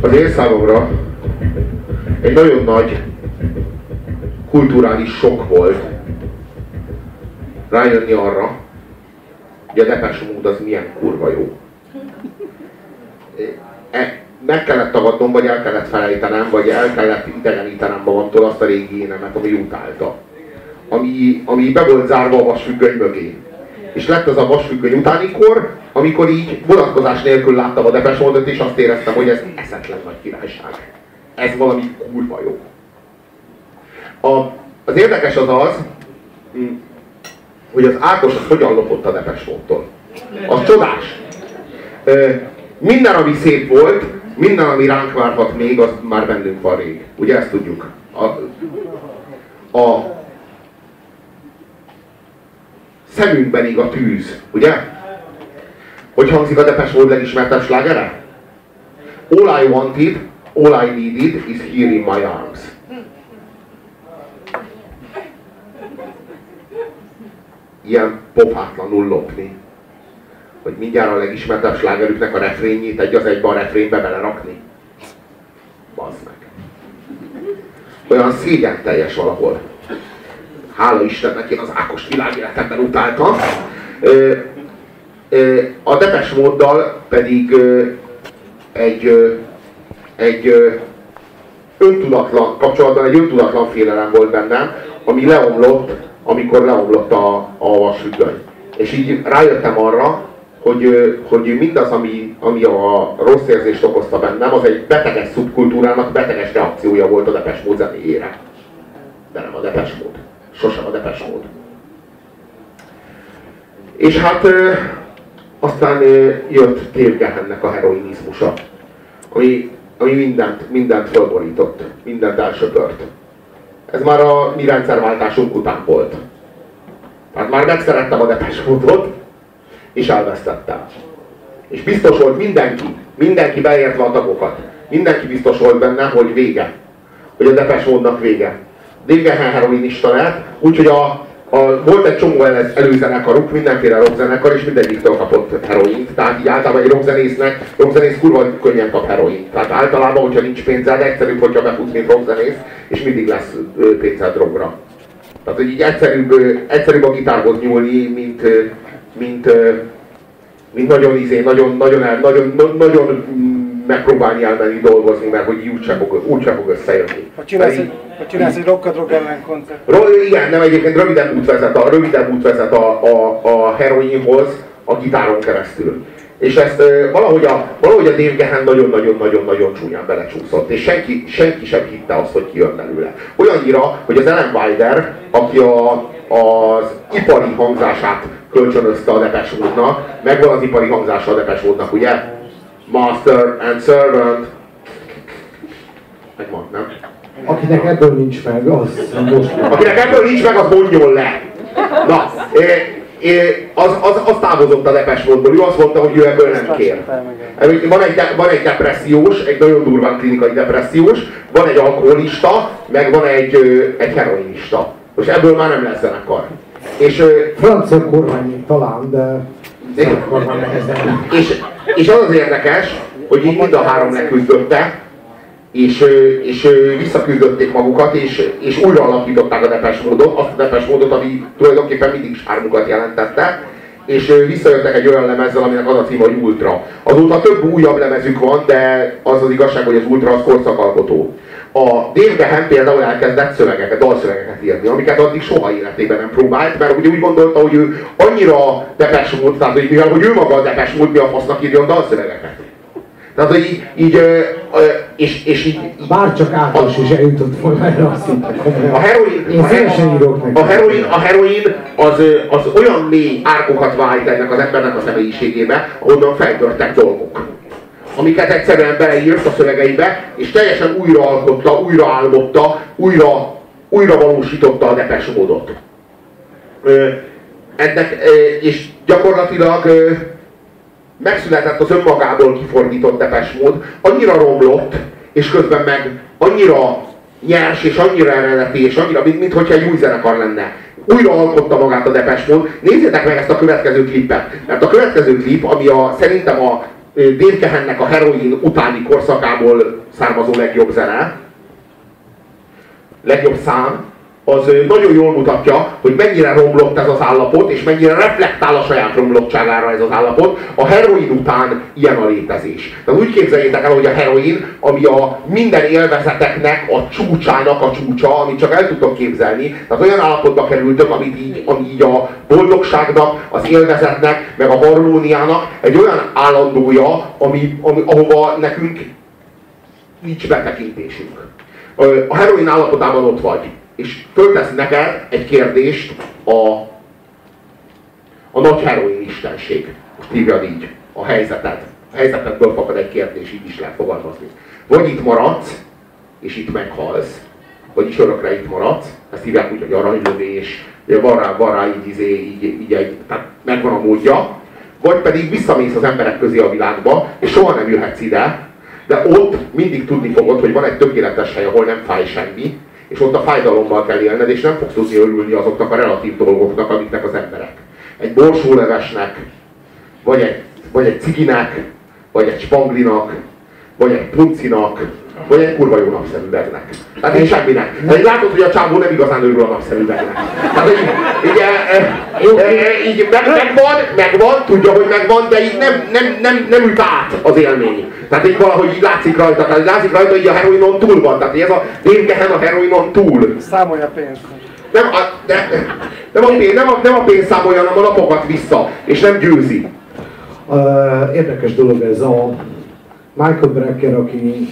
Az én számomra egy nagyon nagy kulturális sok volt rájönni arra, hogy a Depes Mód az milyen kurva jó. E, meg kellett tagadnom, vagy el kellett felejtenem, vagy el kellett idegenítenem magamtól azt a régi énemet, ami utálta. Ami, ami be volt zárva a vasfüggöny mögé. És lett az a vasfüggöny utáni kor, amikor így vonatkozás nélkül láttam a Depes Módot, és azt éreztem, hogy ez eszetlen nagy királyság. Ez valami kurva jó. A, az érdekes az az, hm, hogy az Ákos az hogyan lopott a Depes Módtól. Az csodás. Minden, ami szép volt, minden, ami ránk várhat még, az már bennünk van rég. Ugye ezt tudjuk. A, a szemünkben ég a tűz, ugye? Hogy hangzik a Depes Mode legismertebb slágere? All I wanted, all I needed is here in my arms. Ilyen pofátlanul lopni. Hogy mindjárt a legismertebb slágerüknek a refrényét egy az egybe a refrénybe belerakni. Bazd meg. Olyan szégyen teljes valahol hála Istennek, én az Ákos világéletemben utáltam. A Depes móddal pedig egy, egy öntudatlan, kapcsolatban egy öntudatlan félelem volt bennem, ami leomlott, amikor leomlott a, a vasfüggöny. És így rájöttem arra, hogy, hogy mindaz, ami, ami a rossz érzést okozta bennem, az egy beteges szubkultúrának beteges reakciója volt a Depes Mód zenéjére. De nem a Depes Mód sosem a depes mód. És hát aztán jött Térgehennek a heroinizmusa, ami, ami mindent, mindent fölborított, mindent elsöpört. Ez már a mi rendszerváltásunk után volt. Tehát már megszerettem a depes módot, és elvesztettem. És biztos volt mindenki, mindenki beértve a tagokat, mindenki biztos volt benne, hogy vége. Hogy a depes módnak vége. Dégehen heroinista lett, úgyhogy a, a, volt egy csomó előzenekaruk, mindenféle rockzenekar, és mindegyiktől kapott heroint. Tehát így általában egy rockzenésznek, rockzenész kurva könnyen kap heroint. Tehát általában, hogyha nincs pénzed, egyszerűbb, hogyha befut, mint rockzenész, és mindig lesz pénzed drogra. Tehát, hogy így egyszerűbb, egyszerűbb a gitárhoz nyúlni, mint, mint, mint nagyon izé, nagyon, nagyon, nagyon, nagyon, nagyon megpróbálni elmenni dolgozni, mert hogy úgyse fog, úgyse fog összejönni. Ha csinálsz, egy, ha csinálsz egy rockadrog ellen koncert. Igen, nem egyébként röviden út vezet a, röviden út vezet a, a, a heroinhoz a gitáron keresztül. És ezt valahogy a, valahogy a Dave Gehen nagyon-nagyon-nagyon-nagyon csúnyán belecsúszott, és senki, senki sem hitte azt, hogy kijön belőle. Olyannyira, hogy az Ellen Wilder, aki a, az ipari hangzását kölcsönözte a Depeche Mode-nak, megvan az ipari hangzása a Depeche Mode-nak, ugye? Master and servant. Megmond, nem? Akinek ebből nincs meg, az most Akinek ebből nincs meg, az mondjon le. Na, é, é, az, az, az távozott a lepes módból. Ő azt mondta, hogy ő ebből nem kér. Van egy, van egy depressziós, egy nagyon durván klinikai depressziós, van egy alkoholista, meg van egy, egy heroinista. Most ebből már nem lesz zenekar. És, Francia kormány talán, de és, és az az érdekes, hogy így mind a három leküzdötte, és, és visszaküzdötték magukat, és, és újra alakították a Depes módot, azt a Depes módot, ami tulajdonképpen mindig sármukat jelentette, és visszajöttek egy olyan lemezzel, aminek az a cím, hogy Ultra. Azóta több újabb lemezük van, de az az igazság, hogy az Ultra az korszakalkotó a Dave Gahan például elkezdett szövegeket, dalszövegeket írni, amiket addig soha életében nem próbált, mert ugye úgy gondolta, hogy ő annyira depes mód, tehát hogy mivel hogy ő maga a depes mód, mi a fasznak írjon dalszövegeket. Tehát, hogy így, így és, és így... Bárcsak Ákos is eljutott volna erre azt A heroin, a, heroin, a heroin, a heroin az, az olyan mély árkokat vált ennek az embernek a személyiségébe, ahonnan feltörtek dolgok amiket egyszerűen beleírt a szövegeibe, és teljesen újra alkotta, újra újra, valósította a depes módot. Ennek, és gyakorlatilag megszületett az önmagából kifordított depes mód, annyira romlott, és közben meg annyira nyers, és annyira eredeti, és annyira, mint, mint hogyha egy új zenekar lenne. Újra alkotta magát a Depes Mód. Nézzétek meg ezt a következő klipet. Mert a következő klip, ami a, szerintem a Dave Kehennek a heroin utáni korszakából származó legjobb zene, legjobb szám, az nagyon jól mutatja, hogy mennyire romlott ez az állapot, és mennyire reflektál a saját romlottságára ez az állapot. A heroin után ilyen a létezés. De úgy képzeljétek el, hogy a heroin, ami a minden élvezeteknek a csúcsának a csúcsa, amit csak el tudtok képzelni, tehát olyan állapotba kerültök, amit így, ami így a boldogságnak, az élvezetnek, meg a harmóniának egy olyan állandója, ami, ami, ahova nekünk nincs betekintésünk. A heroin állapotában ott vagy és föltesz neked egy kérdést a, a nagy heroin istenség. Most hívjad így a helyzetet. A helyzetedből fakad egy kérdés, így is lehet fogalmazni. Vagy itt maradsz, és itt meghalsz, vagyis örökre itt maradsz, ezt hívják úgy, hogy aranylövés, van rá, van rá így, izé, így, így, így, tehát megvan a módja, vagy pedig visszamész az emberek közé a világba, és soha nem jöhetsz ide, de ott mindig tudni fogod, hogy van egy tökéletes hely, ahol nem fáj semmi, és ott a fájdalommal kell élned, és nem fogsz tudni örülni azoknak a relatív dolgoknak, amiknek az emberek. Egy borsólevesnek, vagy egy, vagy egy ciginek, vagy egy spanglinak, vagy egy puncinak, vagy egy kurva jó napszemüvegnek. Tehát így semminek. Így látod, hogy a csávó nem igazán örül a napszemüvegnek. Tehát így, így, így, így meg, megvan, megvan, tudja, hogy megvan, de így nem, nem, nem, nem üt át az élmény. Tehát így valahogy így látszik rajta, tehát látszik rajta, hogy a heroinon túl van. Tehát ez a Dave a heroinon túl. Számolja pénzt. Nem a, de, nem, a pénz, nem, a, nem a pénz számolja, hanem a napokat vissza, és nem győzi. Uh, érdekes dolog ez a Michael Brecker, aki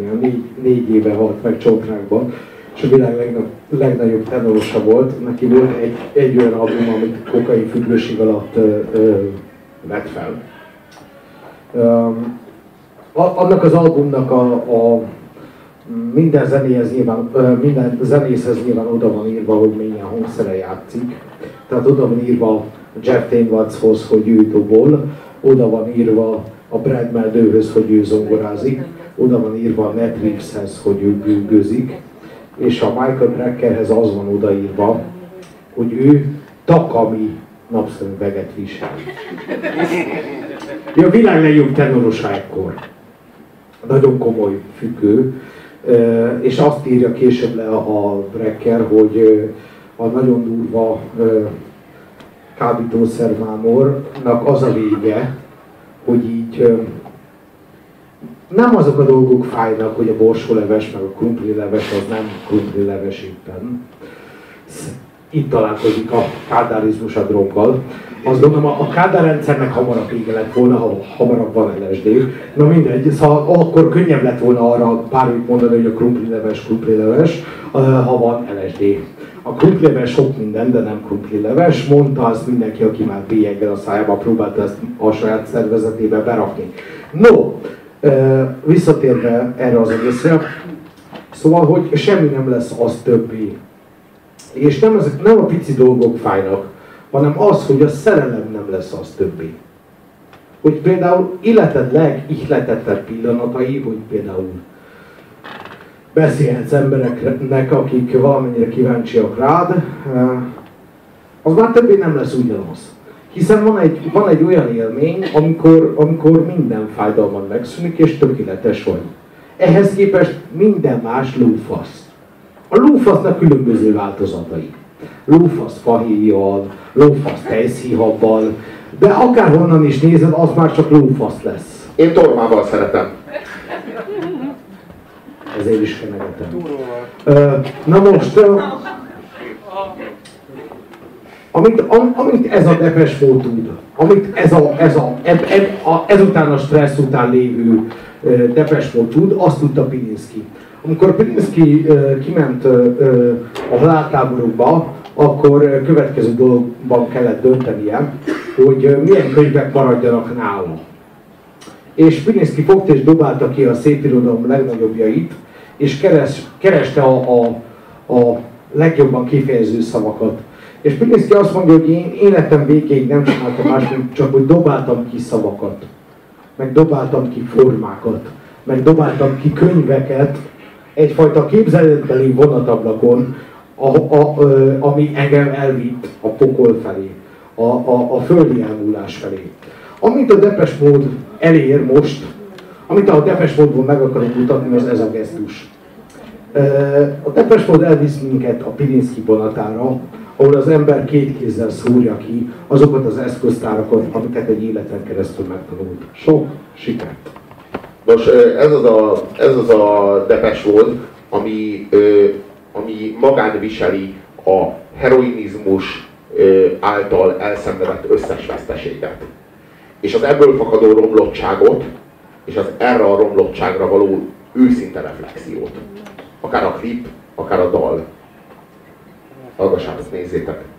olyan négy, négy éve halt meg Csókrákban, és a világ legnagyobb, legnagyobb tenorosa volt. Neki volt egy, egy olyan album, amit kokain függőség alatt uh, uh, vett fel. Um, annak az albumnak a, a minden zenéhez nyilván, minden zenészhez nyilván oda van írva, hogy milyen hangszere játszik. Tehát oda van írva Jeff Tainwatzhoz, hogy ő dobol, oda van írva a Brad Meldőhöz, hogy ő zongorázik, oda van írva a Matrixhez, hogy ő gőgözik, és a Michael Breckerhez az van odaírva, hogy ő takami napszemüveget visel. Ő a világ legjobb tenoros ekkor nagyon komoly függő, és azt írja később le a Brecker, hogy a nagyon durva kábítószermámornak az a vége, hogy így nem azok a dolgok fájnak, hogy a borsóleves meg a krumplileves az nem krumplileves éppen. Itt találkozik a kádárizmus a droggal, azt gondolom, a Kádár rendszernek hamarabb vége lett volna, ha hamarabb van LSD. Na mindegy, szóval akkor könnyebb lett volna arra bármit mondani, hogy a krumplileves, krumplileves, ha van LSD. A krumplileves sok minden, de nem krumplileves. Mondta azt mindenki, aki már bélyeggel a szájába próbálta ezt a saját szervezetébe berakni. No, visszatérve erre az egészre, szóval, hogy semmi nem lesz az többi. És nem, ezek, nem a pici dolgok fájnak, hanem az, hogy a szerelem nem lesz az többé. Hogy például életed legihletettebb pillanatai, hogy például beszélhetsz embereknek, akik valamennyire kíváncsiak rád, az már többé nem lesz ugyanaz. Hiszen van egy, van egy olyan élmény, amikor, amikor minden fájdalman megszűnik, és tökéletes vagy. Ehhez képest minden más lúfasz. A lúfasznak különböző változatai lófasz fahéjjal, lófasz tejszíhabbal, de akárhonnan is nézed, az már csak lófasz lesz. Én tormával szeretem. Ezért is fenegetem. Na most, amit, am, amit ez a depes tud, amit ez a, ez a, eb, eb, a ezután a stressz után lévő depes tud, azt tudta Pilinszki. Amikor Pilinszki kiment a haláltáborokba, akkor következő dologban kellett döntenie, hogy milyen könyvek maradjanak nála. És Pilinszki fogta és dobálta ki a szépirodalom legnagyobbjait, és keres, kereste a, a, a legjobban kifejező szavakat. És Pilinszki azt mondja, hogy én életem végéig nem csináltam más, mint csak hogy dobáltam ki szavakat, meg dobáltam ki formákat, meg dobáltam ki könyveket, egyfajta képzeletbeli vonatablakon, a, a, a, ami engem elvitt a pokol felé, a, a, a földi elmúlás felé. Amit a Depes mód elér most, amit a Depes módból meg akarok mutatni, az ez a gesztus. A Depes mód elvisz minket a Pilinszki vonatára, ahol az ember két kézzel szúrja ki azokat az eszköztárakat, amiket egy életen keresztül megtanult. Sok sikert! Nos, ez az a, ez az a depes volt, ami, ami magán viseli a heroinizmus által elszenvedett összes veszteséget. És az ebből fakadó romlottságot, és az erre a romlottságra való őszinte reflexiót. Akár a klip, akár a dal. Hallgassátok, nézzétek!